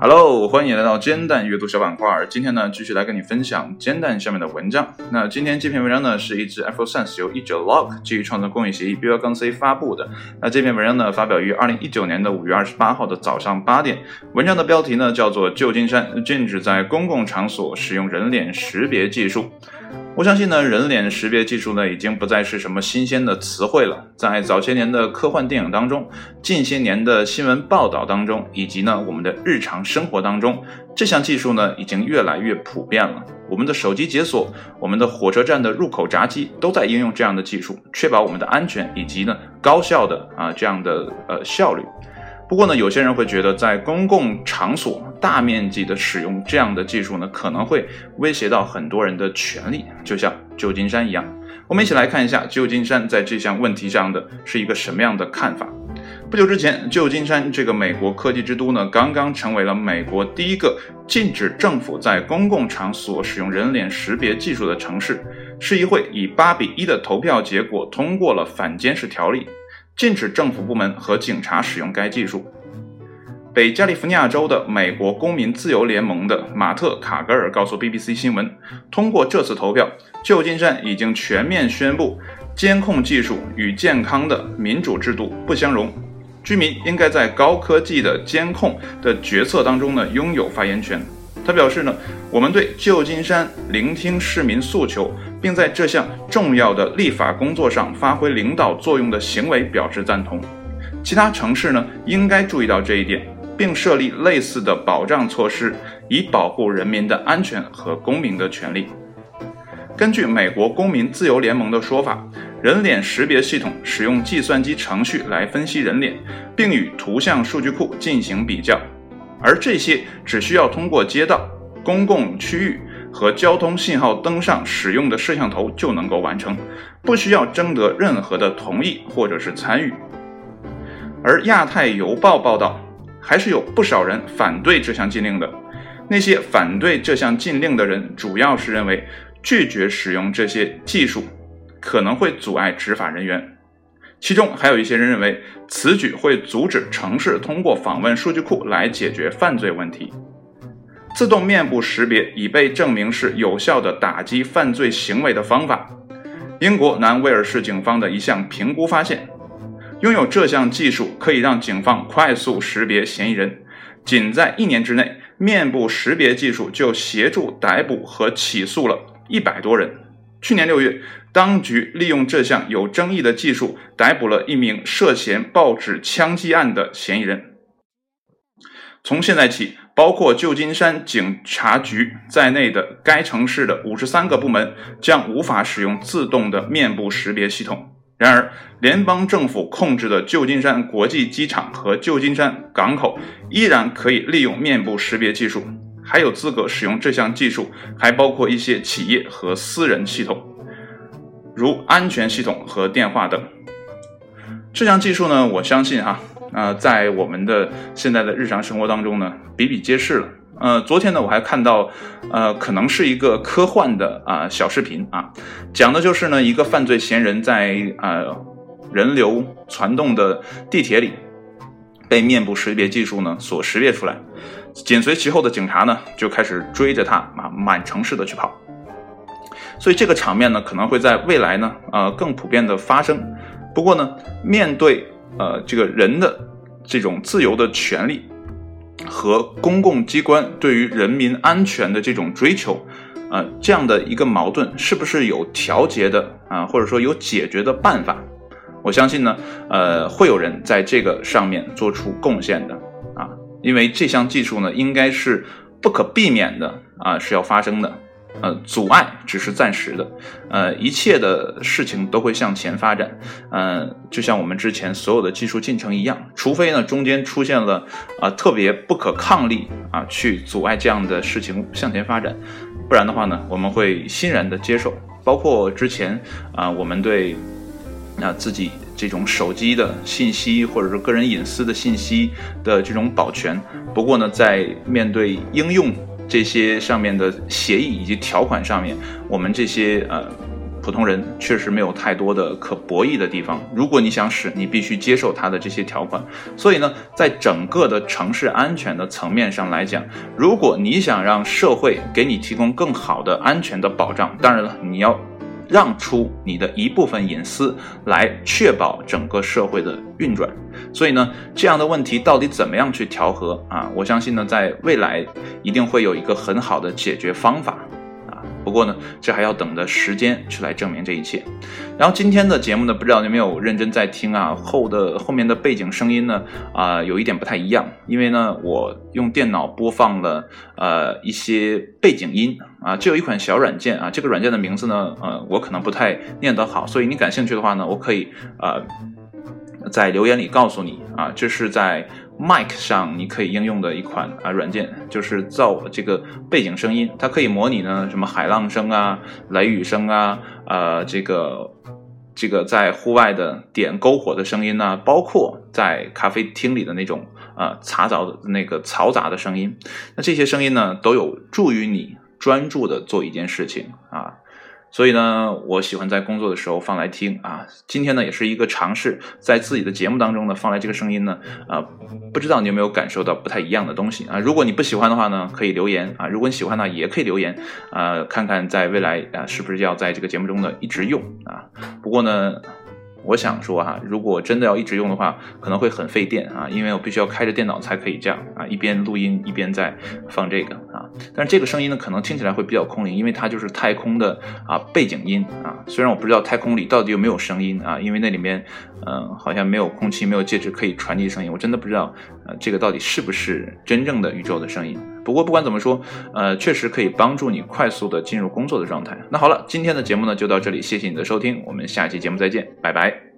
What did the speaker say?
Hello，欢迎来到煎蛋阅读小板块。今天呢，继续来跟你分享煎蛋下面的文章。那今天这篇文章呢，是一支 Apple Sense 由一九 Lock 基于创作公益协议 B 杠 C 发布的。那这篇文章呢，发表于二零一九年的五月二十八号的早上八点。文章的标题呢，叫做《旧金山禁止在公共场所使用人脸识别技术》。我相信呢，人脸识别技术呢，已经不再是什么新鲜的词汇了。在早些年的科幻电影当中，近些年的新闻报道当中，以及呢我们的日常生活当中，这项技术呢已经越来越普遍了。我们的手机解锁，我们的火车站的入口闸机，都在应用这样的技术，确保我们的安全以及呢高效的啊这样的呃效率。不过呢，有些人会觉得在公共场所大面积的使用这样的技术呢，可能会威胁到很多人的权利，就像旧金山一样。我们一起来看一下旧金山在这项问题上的是一个什么样的看法。不久之前，旧金山这个美国科技之都呢，刚刚成为了美国第一个禁止政府在公共场所使用人脸识别技术的城市。市议会以八比一的投票结果通过了反监视条例。禁止政府部门和警察使用该技术。北加利福尼亚州的美国公民自由联盟的马特·卡格尔告诉 BBC 新闻，通过这次投票，旧金山已经全面宣布监控技术与健康的民主制度不相容。居民应该在高科技的监控的决策当中呢拥有发言权。他表示呢，我们对旧金山聆听市民诉求。并在这项重要的立法工作上发挥领导作用的行为表示赞同。其他城市呢，应该注意到这一点，并设立类似的保障措施，以保护人民的安全和公民的权利。根据美国公民自由联盟的说法，人脸识别系统使用计算机程序来分析人脸，并与图像数据库进行比较，而这些只需要通过街道、公共区域。和交通信号灯上使用的摄像头就能够完成，不需要征得任何的同意或者是参与。而亚太邮报报道，还是有不少人反对这项禁令的。那些反对这项禁令的人，主要是认为拒绝使用这些技术可能会阻碍执法人员。其中还有一些人认为，此举会阻止城市通过访问数据库来解决犯罪问题。自动面部识别已被证明是有效的打击犯罪行为的方法。英国南威尔士警方的一项评估发现，拥有这项技术可以让警方快速识别嫌疑人。仅在一年之内，面部识别技术就协助逮捕和起诉了一百多人。去年六月，当局利用这项有争议的技术逮捕了一名涉嫌报纸枪击案的嫌疑人。从现在起，包括旧金山警察局在内的该城市的五十三个部门将无法使用自动的面部识别系统。然而，联邦政府控制的旧金山国际机场和旧金山港口依然可以利用面部识别技术。还有资格使用这项技术，还包括一些企业和私人系统，如安全系统和电话等。这项技术呢，我相信哈。呃，在我们的现在的日常生活当中呢，比比皆是了。呃，昨天呢，我还看到，呃，可能是一个科幻的啊小视频啊，讲的就是呢，一个犯罪嫌疑人在呃人流攒动的地铁里，被面部识别技术呢所识别出来，紧随其后的警察呢就开始追着他啊满城市的去跑。所以这个场面呢可能会在未来呢呃更普遍的发生。不过呢，面对呃，这个人的这种自由的权利和公共机关对于人民安全的这种追求，呃，这样的一个矛盾是不是有调节的啊，或者说有解决的办法？我相信呢，呃，会有人在这个上面做出贡献的啊，因为这项技术呢，应该是不可避免的啊，是要发生的。呃，阻碍只是暂时的，呃，一切的事情都会向前发展，呃，就像我们之前所有的技术进程一样，除非呢中间出现了啊特别不可抗力啊去阻碍这样的事情向前发展，不然的话呢，我们会欣然的接受。包括之前啊，我们对啊自己这种手机的信息或者说个人隐私的信息的这种保全，不过呢，在面对应用。这些上面的协议以及条款上面，我们这些呃普通人确实没有太多的可博弈的地方。如果你想使，你必须接受它的这些条款。所以呢，在整个的城市安全的层面上来讲，如果你想让社会给你提供更好的安全的保障，当然了，你要。让出你的一部分隐私来确保整个社会的运转，所以呢，这样的问题到底怎么样去调和啊？我相信呢，在未来一定会有一个很好的解决方法。不过呢，这还要等着时间去来证明这一切。然后今天的节目呢，不知道你有没有认真在听啊？后的后面的背景声音呢，啊，有一点不太一样，因为呢，我用电脑播放了呃一些背景音啊，这有一款小软件啊，这个软件的名字呢，呃，我可能不太念得好，所以你感兴趣的话呢，我可以呃在留言里告诉你啊，这是在。Mic 上你可以应用的一款啊软件，就是造这个背景声音，它可以模拟呢什么海浪声啊、雷雨声啊、呃这个这个在户外的点篝火的声音呢，包括在咖啡厅里的那种呃嘈杂的那个嘈杂的声音，那这些声音呢都有助于你专注的做一件事情啊。所以呢，我喜欢在工作的时候放来听啊。今天呢，也是一个尝试，在自己的节目当中呢放来这个声音呢，啊，不知道你有没有感受到不太一样的东西啊？如果你不喜欢的话呢，可以留言啊；如果你喜欢呢，也可以留言啊，看看在未来啊，是不是要在这个节目中呢一直用啊？不过呢。我想说哈，如果真的要一直用的话，可能会很费电啊，因为我必须要开着电脑才可以这样啊，一边录音一边在放这个。但是这个声音呢，可能听起来会比较空灵，因为它就是太空的啊背景音啊。虽然我不知道太空里到底有没有声音啊，因为那里面嗯好像没有空气，没有介质可以传递声音，我真的不知道呃这个到底是不是真正的宇宙的声音。不过不管怎么说，呃，确实可以帮助你快速的进入工作的状态。那好了，今天的节目呢就到这里，谢谢你的收听，我们下期节目再见，拜拜。